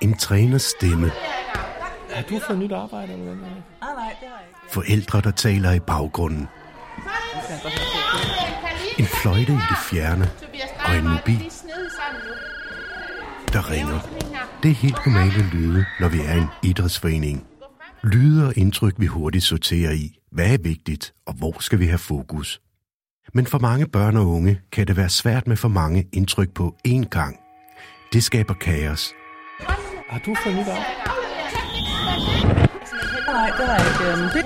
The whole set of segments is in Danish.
En træners stemme. Har du fået nyt arbejde? Eller hvad? Nej, nej, det har jeg ikke. Forældre, der taler i baggrunden. En fløjte i det fjerne. Og en mobil, der ringer. Det er helt normale lyde, når vi er en idrætsforening. Lyde og indtryk, vi hurtigt sorterer i. Hvad er vigtigt, og hvor skal vi have fokus? Men for mange børn og unge kan det være svært med for mange indtryk på én gang. Det skaber kaos. Har du fået nyt arbejde? Nej, det har jeg ikke. Øhm, Det,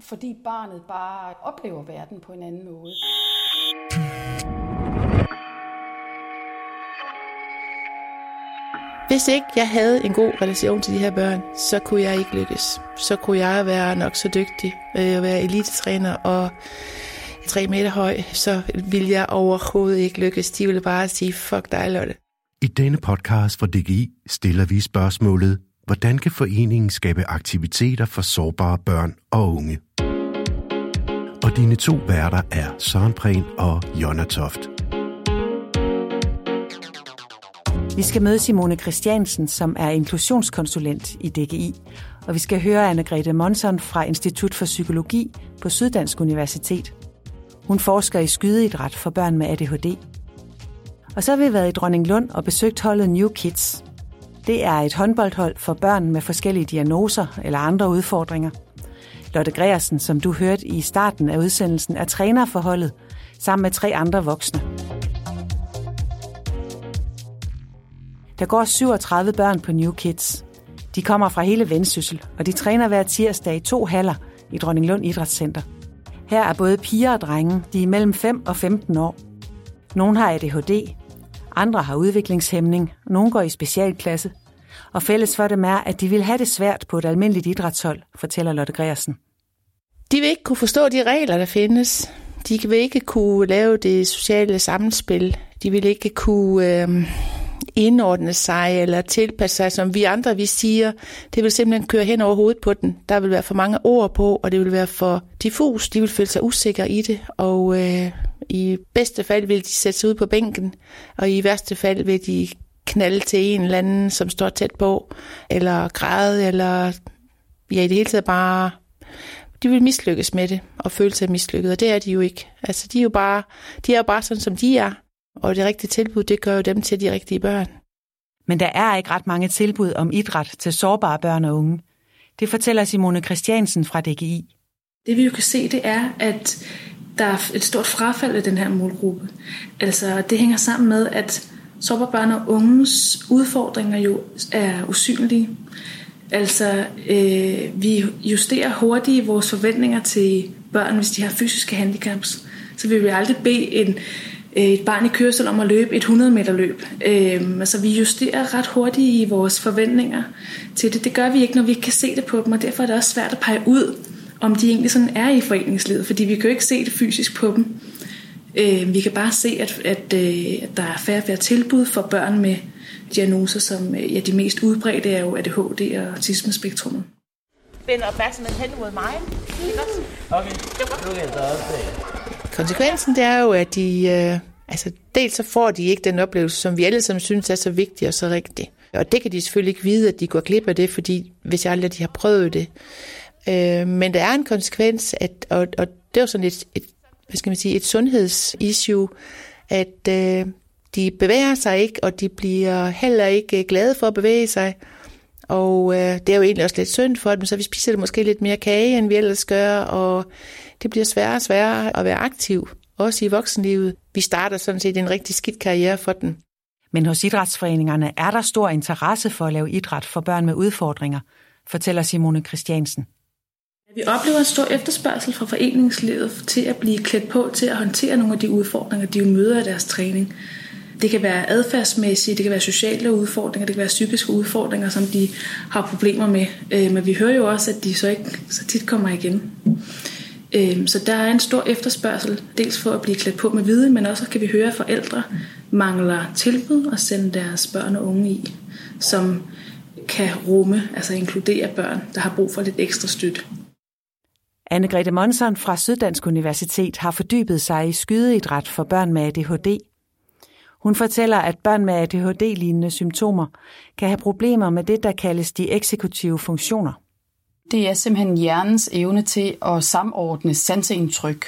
fordi barnet bare oplever verden på en anden måde. Hvis ikke jeg havde en god relation til de her børn, så kunne jeg ikke lykkes. Så kunne jeg være nok så dygtig øh, og være elitetræner og tre meter høj, så ville jeg overhovedet ikke lykkes. De ville bare sige, fuck dig, Lotte. I denne podcast fra DGI stiller vi spørgsmålet, hvordan kan foreningen skabe aktiviteter for sårbare børn og unge? Og dine to værter er Søren Prehn og Jonna Toft. Vi skal møde Simone Christiansen, som er inklusionskonsulent i DGI, og vi skal høre Anne-Grethe Monson fra Institut for Psykologi på Syddansk Universitet. Hun forsker i skydeidræt for børn med ADHD. Og så har vi været i Dronninglund og besøgt holdet New Kids. Det er et håndboldhold for børn med forskellige diagnoser eller andre udfordringer. Lotte Greersen, som du hørte i starten af udsendelsen, er træner for holdet, sammen med tre andre voksne. Der går 37 børn på New Kids. De kommer fra hele Vendsyssel, og de træner hver tirsdag i to haller i Dronninglund Idrætscenter. Her er både piger og drenge, de er mellem 5 og 15 år. Nogle har ADHD, andre har udviklingshæmning, nogle går i specialklasse. Og fælles for dem er, at de vil have det svært på et almindeligt idrætshold, fortæller Lotte Greersen. De vil ikke kunne forstå de regler, der findes. De vil ikke kunne lave det sociale samspil. De vil ikke kunne øh, indordne sig eller tilpasse sig, som vi andre vi siger. Det vil simpelthen køre hen over hovedet på den. Der vil være for mange ord på, og det vil være for diffus. De vil føle sig usikre i det, og øh, i bedste fald vil de sætte sig ud på bænken, og i værste fald vil de knalde til en eller anden, som står tæt på, eller græde, eller ja, i det hele taget bare de vil mislykkes med det, og føle sig mislykket, og det er de jo ikke. Altså, de er jo bare, de er jo bare sådan, som de er, og det rigtige tilbud, det gør jo dem til de rigtige børn. Men der er ikke ret mange tilbud om idræt til sårbare børn og unge. Det fortæller Simone Christiansen fra DGI. Det vi jo kan se, det er, at der er et stort frafald i den her målgruppe. Altså, det hænger sammen med, at sårbare børn og unges udfordringer jo er usynlige. Altså, øh, vi justerer hurtigt vores forventninger til børn, hvis de har fysiske handicaps. Så vi vil aldrig bede en, et barn i kørestol om at løbe et 100 meter løb. Øh, altså, vi justerer ret hurtigt i vores forventninger til det. Det gør vi ikke, når vi ikke kan se det på dem, og derfor er det også svært at pege ud, om de egentlig sådan er i foreningslivet, fordi vi kan jo ikke se det fysisk på dem. Øh, vi kan bare se, at, at, øh, at der er færre og færre tilbud for børn med diagnoser, som øh, ja, de mest udbredte er jo ADHD og autismespektrummet. Vend opmærksomheden hen mod mig. Okay, okay, så også. Konsekvensen det er jo, at de, øh, altså dels så får de ikke den oplevelse, som vi alle sammen synes er så vigtig og så rigtig. Og det kan de selvfølgelig ikke vide, at de går glip af det, fordi hvis jeg aldrig de har prøvet det. Øh, men der er en konsekvens, at, og, og det er jo sådan et, et, hvad skal man sige, et sundhedsissue, at øh, de bevæger sig ikke, og de bliver heller ikke glade for at bevæge sig. Og øh, det er jo egentlig også lidt synd for dem, så vi spiser det måske lidt mere kage, end vi ellers gør, og det bliver sværere og sværere at være aktiv, også i voksenlivet. Vi starter sådan set en rigtig skidt karriere for dem. Men hos idrætsforeningerne er der stor interesse for at lave idræt for børn med udfordringer, fortæller Simone Christiansen. Vi oplever en stor efterspørgsel fra foreningslivet til at blive klædt på til at håndtere nogle af de udfordringer, de jo møder i deres træning. Det kan være adfærdsmæssige, det kan være sociale udfordringer, det kan være psykiske udfordringer, som de har problemer med. Øh, men vi hører jo også, at de så ikke så tit kommer igen. Øh, så der er en stor efterspørgsel, dels for at blive klædt på med viden, men også kan vi høre, at forældre mangler tilbud at sende deres børn og unge i, som kan rumme, altså inkludere børn, der har brug for lidt ekstra støtte. Anne-Grethe Monson fra Syddansk Universitet har fordybet sig i skydeidræt for børn med ADHD. Hun fortæller, at børn med ADHD-lignende symptomer kan have problemer med det, der kaldes de eksekutive funktioner. Det er simpelthen hjernens evne til at samordne sanseindtryk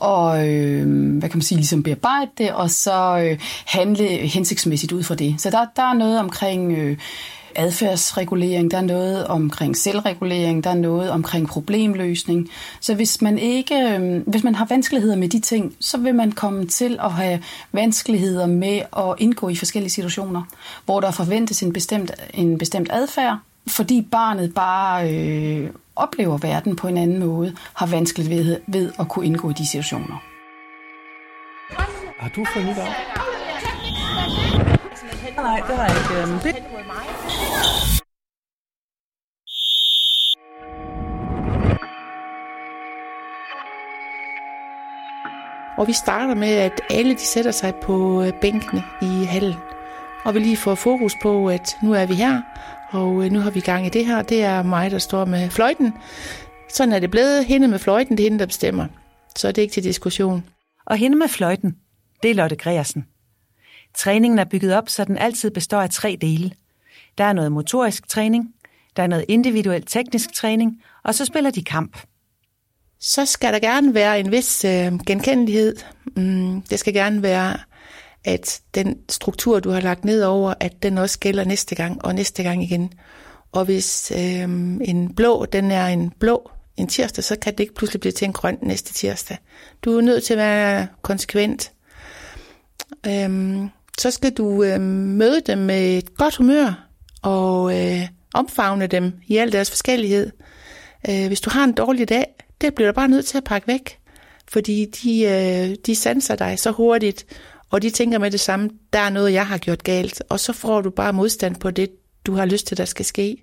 og øh, hvad kan man sige, ligesom bearbejde det, og så øh, handle hensigtsmæssigt ud fra det. Så der, der er noget omkring øh, adfærdsregulering, der er noget omkring selvregulering, der er noget omkring problemløsning. Så hvis man ikke, øhm, hvis man har vanskeligheder med de ting, så vil man komme til at have vanskeligheder med at indgå i forskellige situationer, hvor der forventes en bestemt, en bestemt adfærd, fordi barnet bare øh, oplever verden på en anden måde, har vanskeligt ved, ved at kunne indgå i de situationer. Har du fundet ud af? Nej, det har jeg ikke. Øhm, Det, Og vi starter med, at alle de sætter sig på øh, bænkene i hallen. Og vi lige får fokus på, at nu er vi her, og øh, nu har vi gang i det her. Det er mig, der står med fløjten. Sådan er det blevet. Hende med fløjten, det er hende, der bestemmer. Så det er ikke til diskussion. Og hende med fløjten, det er Lotte Greersen. Træningen er bygget op, så den altid består af tre dele. Der er noget motorisk træning, der er noget individuel teknisk træning, og så spiller de kamp. Så skal der gerne være en vis øh, genkendelighed. Mm, det skal gerne være, at den struktur, du har lagt ned over, at den også gælder næste gang og næste gang igen. Og hvis øh, en blå, den er en blå en tirsdag, så kan det ikke pludselig blive til en grøn næste tirsdag. Du er nødt til at være konsekvent. Øhm, så skal du øh, møde dem med et godt humør og øh, omfavne dem i al deres forskellighed. Øh, hvis du har en dårlig dag, det bliver du bare nødt til at pakke væk. Fordi de, øh, de sanser dig så hurtigt, og de tænker med det samme, der er noget, jeg har gjort galt. Og så får du bare modstand på det, du har lyst til, der skal ske.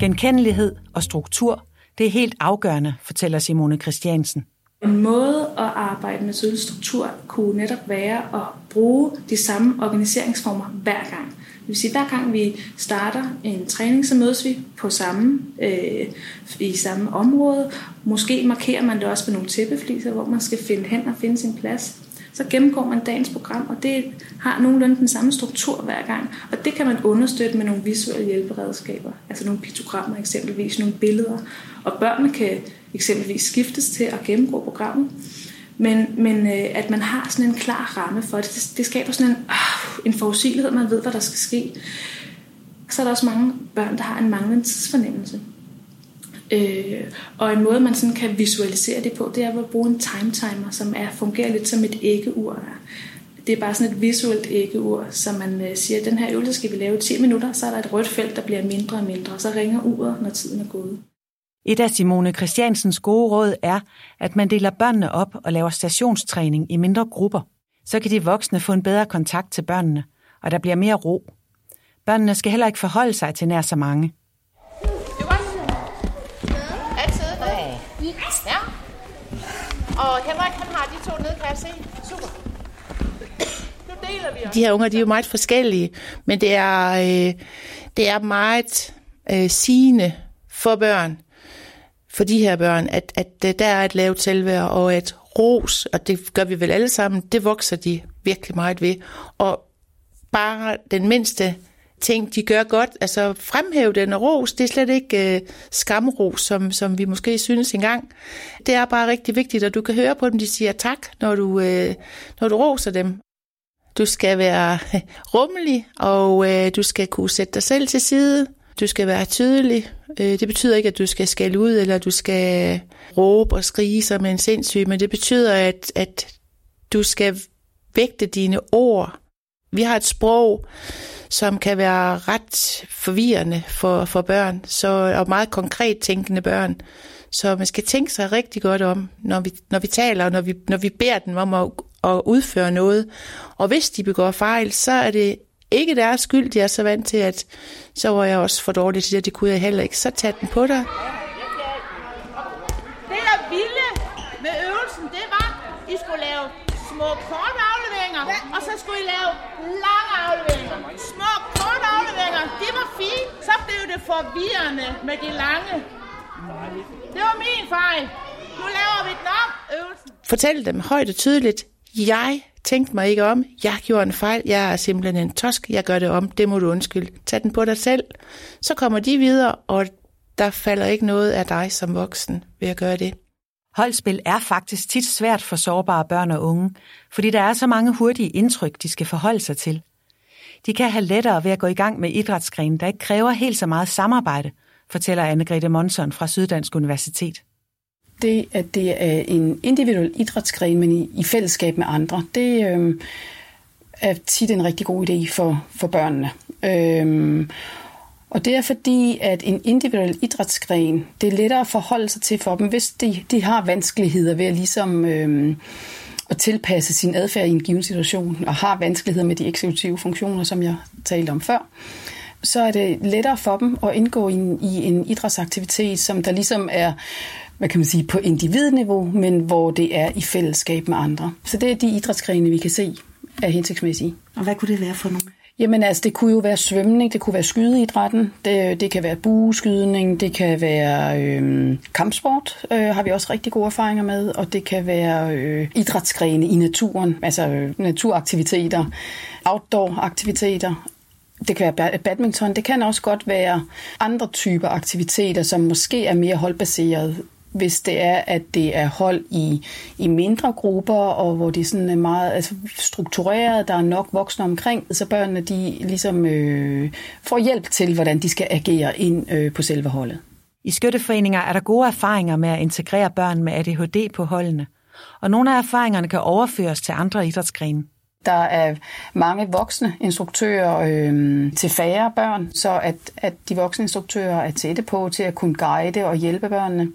Genkendelighed og struktur, det er helt afgørende, fortæller Simone Christiansen. En måde at arbejde med tydelig struktur kunne netop være at bruge de samme organiseringsformer hver gang. Det vil sige, hver gang vi starter en træning, så mødes vi på samme, øh, i samme område. Måske markerer man det også med nogle tæppefliser, hvor man skal finde hen og finde sin plads. Så gennemgår man dagens program, og det har nogenlunde den samme struktur hver gang. Og det kan man understøtte med nogle visuelle hjælperedskaber, altså nogle piktogrammer eksempelvis, nogle billeder. Og børnene kan eksempelvis skiftes til at gennemgå programmet. Men, men øh, at man har sådan en klar ramme for det, det, det skaber sådan en, øh, en forudsigelighed, man ved, hvad der skal ske. Så er der også mange børn, der har en manglende tidsfornemmelse. Øh, og en måde, man sådan kan visualisere det på, det er at bruge en time timer, som er, fungerer lidt som et æggeur. Det er bare sådan et visuelt æggeur, så man øh, siger, at den her øvelse skal vi lave 10 minutter, så er der et rødt felt, der bliver mindre og mindre, og så ringer uret, når tiden er gået. Et af Simone Christiansens gode råd er, at man deler børnene op og laver stationstræning i mindre grupper. Så kan de voksne få en bedre kontakt til børnene, og der bliver mere ro. Børnene skal heller ikke forholde sig til nær så mange. Og Henrik, han har de to ned, kan jeg se. Super. Nu deler vi De her unger, de er jo meget forskellige, men det er, øh, det er meget øh, sigende for børn, for de her børn, at, at øh, der er et lavt selvværd, og at ros, og det gør vi vel alle sammen, det vokser de virkelig meget ved. Og bare den mindste ting, de gør godt, altså fremhæve den og ros, det er slet ikke øh, skamros, som, som vi måske synes engang. Det er bare rigtig vigtigt, at du kan høre på dem, de siger tak, når du, øh, når du roser dem. Du skal være rummelig, og øh, du skal kunne sætte dig selv til side. Du skal være tydelig. Øh, det betyder ikke, at du skal skælde ud, eller du skal råbe og skrige som en sindssyg, men det betyder, at, at du skal vægte dine ord. Vi har et sprog, som kan være ret forvirrende for, for børn, så, og meget konkret tænkende børn. Så man skal tænke sig rigtig godt om, når vi, når vi taler, og når vi, når vi beder dem om at, at udføre noget. Og hvis de begår fejl, så er det ikke deres skyld, de er så vant til, at så var jeg også for dårlig til det, det kunne jeg heller ikke. Så tag den på dig. Det der vilde med øvelsen, det var, I skulle lave små og så skulle I lave lange afleveringer. Små, korte afleveringer. Det var fint. Så blev det forvirrende med de lange. Det var min fejl. Nu laver vi den om, øvelsen. Fortæl dem højt og tydeligt, jeg tænkte mig ikke om, jeg gjorde en fejl, jeg er simpelthen en tosk, jeg gør det om, det må du undskylde. Tag den på dig selv. Så kommer de videre, og der falder ikke noget af dig som voksen ved at gøre det. Holdspil er faktisk tit svært for sårbare børn og unge, fordi der er så mange hurtige indtryk, de skal forholde sig til. De kan have lettere ved at gå i gang med idrætsgrenen, der ikke kræver helt så meget samarbejde, fortæller Anne-Grethe Monson fra Syddansk Universitet. Det, at det er en individuel idrætsgren, men i, i fællesskab med andre, det øh, er tit en rigtig god idé for, for børnene. Øh, og det er fordi, at en individuel idrætsgren, det er lettere at forholde sig til for dem, hvis de, de har vanskeligheder ved at ligesom... Øh, at tilpasse sin adfærd i en given situation, og har vanskeligheder med de eksekutive funktioner, som jeg talte om før, så er det lettere for dem at indgå i en, i en idrætsaktivitet, som der ligesom er hvad kan man sige, på individniveau, men hvor det er i fællesskab med andre. Så det er de idrætsgrene, vi kan se er hensigtsmæssige. Og hvad kunne det være for nogle? Jamen altså, det kunne jo være svømning, det kunne være skydeidrætten, det, det kan være bueskydning, det kan være øh, kampsport, øh, har vi også rigtig gode erfaringer med, og det kan være øh, idrætsgrene i naturen, altså øh, naturaktiviteter, outdoor-aktiviteter, det kan være badminton, det kan også godt være andre typer aktiviteter, som måske er mere holdbaseret, hvis det er, at det er hold i, i mindre grupper, og hvor det sådan er meget altså struktureret, der er nok voksne omkring, så børnene de ligesom øh, får hjælp til, hvordan de skal agere ind øh, på selve holdet. I skytteforeninger er der gode erfaringer med at integrere børn med ADHD på holdene, og nogle af erfaringerne kan overføres til andre idrætsgrene. Der er mange voksne instruktører øh, til færre børn, så at, at de voksne instruktører er tætte på til at kunne guide og hjælpe børnene.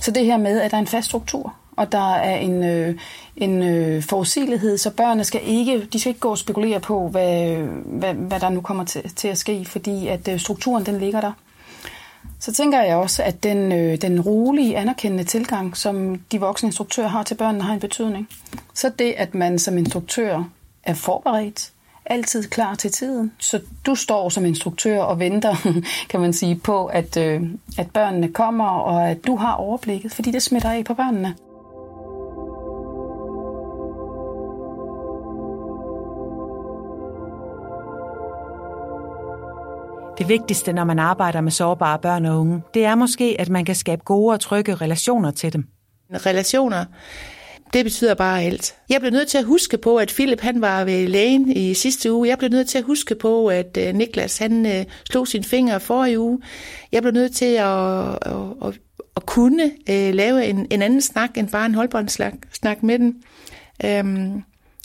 Så det her med, at der er en fast struktur, og der er en, øh, en øh, forudsigelighed, så børnene skal ikke, de skal ikke gå og spekulere på, hvad, hvad, hvad der nu kommer til, til at ske, fordi at øh, strukturen den ligger der. Så tænker jeg også, at den, øh, den rolige, anerkendende tilgang, som de voksne instruktører har til børnene, har en betydning. Så det, at man som instruktør er forberedt, altid klar til tiden. Så du står som instruktør og venter, kan man sige, på, at, øh, at børnene kommer, og at du har overblikket, fordi det smitter af på børnene. Det vigtigste, når man arbejder med sårbare børn og unge, det er måske, at man kan skabe gode og trygge relationer til dem. Relationer det betyder bare alt. Jeg blev nødt til at huske på, at Philip han var ved lægen i sidste uge. Jeg blev nødt til at huske på, at øh, Niklas han øh, slog sin finger forrige uge. Jeg blev nødt til at, at, at, at kunne øh, lave en, en anden snak end bare en holdbåndssnak snak med dem. Øhm,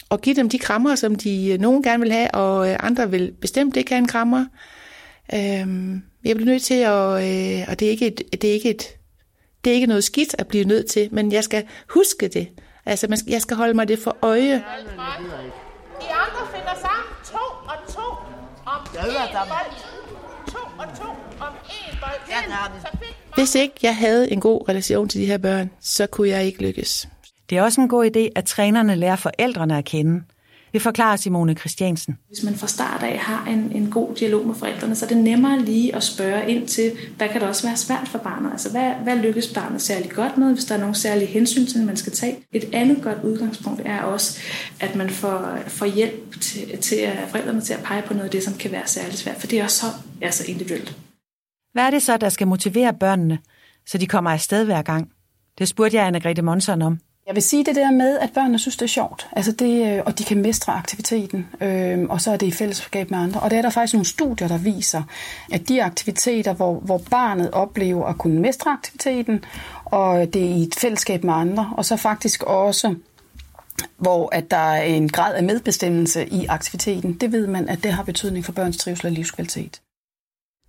og give dem de krammer, som de øh, nogen gerne vil have, og andre vil bestemt ikke have en krammer. Øhm, jeg blev nødt til at, og det er ikke et, det er ikke et, det er ikke noget skidt at blive nødt til, men jeg skal huske det. Altså, man skal, jeg skal holde mig det for øje. De andre finder sammen to og to om én bold. To og to om én bold. Hvis ikke jeg havde en god relation til de her børn, så kunne jeg ikke lykkes. Det er også en god idé, at trænerne lærer forældrene at kende. Det forklarer Simone Christiansen. Hvis man fra start af har en, en god dialog med forældrene, så er det nemmere lige at spørge ind til, hvad kan det også være svært for barnet? Altså, hvad, hvad lykkes barnet særlig godt med, hvis der er nogle særlige hensyn, som man skal tage? Et andet godt udgangspunkt er også, at man får, får hjælp til, til at forældrene til at pege på noget af det, som kan være særligt svært, for det er også så, er så individuelt. Hvad er det så, der skal motivere børnene, så de kommer afsted hver gang? Det spurgte jeg Anne-Grethe Monson om. Jeg vil sige det der med, at børnene synes, det er sjovt, altså det, øh, og de kan mestre aktiviteten, øh, og så er det i fællesskab med andre. Og der er der faktisk nogle studier, der viser, at de aktiviteter, hvor, hvor barnet oplever at kunne mestre aktiviteten, og det er i et fællesskab med andre, og så faktisk også hvor at der er en grad af medbestemmelse i aktiviteten, det ved man, at det har betydning for børns trivsel og livskvalitet.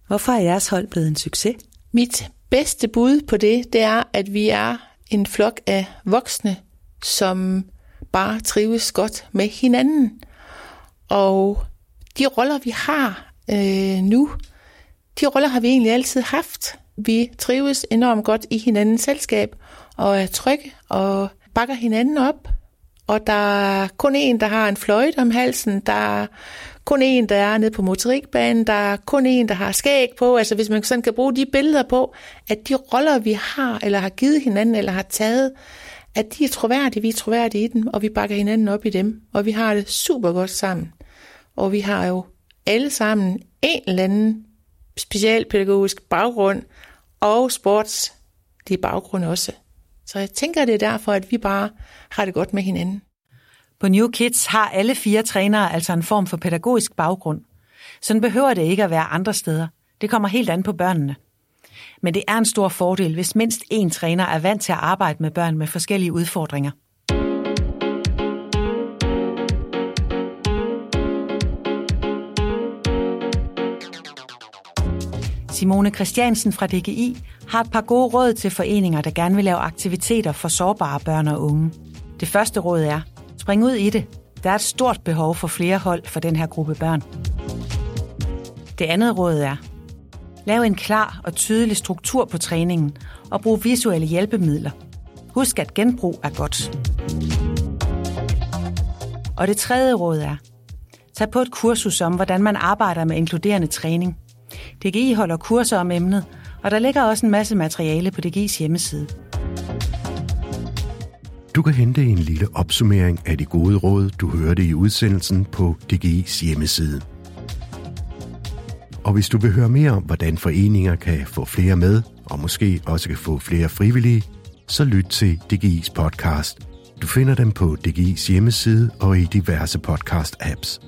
Hvorfor er jeres hold blevet en succes? Mit bedste bud på det, det er, at vi er en flok af voksne, som bare trives godt med hinanden. Og de roller, vi har øh, nu, de roller har vi egentlig altid haft. Vi trives enormt godt i hinandens selskab, og er trygge og bakker hinanden op og der er kun en, der har en fløjte om halsen, der er kun en, der er nede på motorikbanen, der er kun en, der har skæg på, altså hvis man sådan kan bruge de billeder på, at de roller, vi har, eller har givet hinanden, eller har taget, at de er troværdige, vi er troværdige i dem, og vi bakker hinanden op i dem, og vi har det super godt sammen. Og vi har jo alle sammen en eller anden specialpædagogisk baggrund, og sports, de er baggrund også. Så jeg tænker, det er derfor, at vi bare har det godt med hinanden. På New Kids har alle fire trænere altså en form for pædagogisk baggrund. Sådan behøver det ikke at være andre steder. Det kommer helt an på børnene. Men det er en stor fordel, hvis mindst én træner er vant til at arbejde med børn med forskellige udfordringer. Simone Christiansen fra DGI har et par gode råd til foreninger, der gerne vil lave aktiviteter for sårbare børn og unge. Det første råd er, spring ud i det. Der er et stort behov for flere hold for den her gruppe børn. Det andet råd er, lav en klar og tydelig struktur på træningen og brug visuelle hjælpemidler. Husk, at genbrug er godt. Og det tredje råd er, tag på et kursus om, hvordan man arbejder med inkluderende træning. DGI holder kurser om emnet, og der ligger også en masse materiale på DG's hjemmeside. Du kan hente en lille opsummering af de gode råd, du hørte i udsendelsen på DGI's hjemmeside. Og hvis du vil høre mere om, hvordan foreninger kan få flere med, og måske også kan få flere frivillige, så lyt til DGI's podcast. Du finder dem på DGI's hjemmeside og i diverse podcast-apps.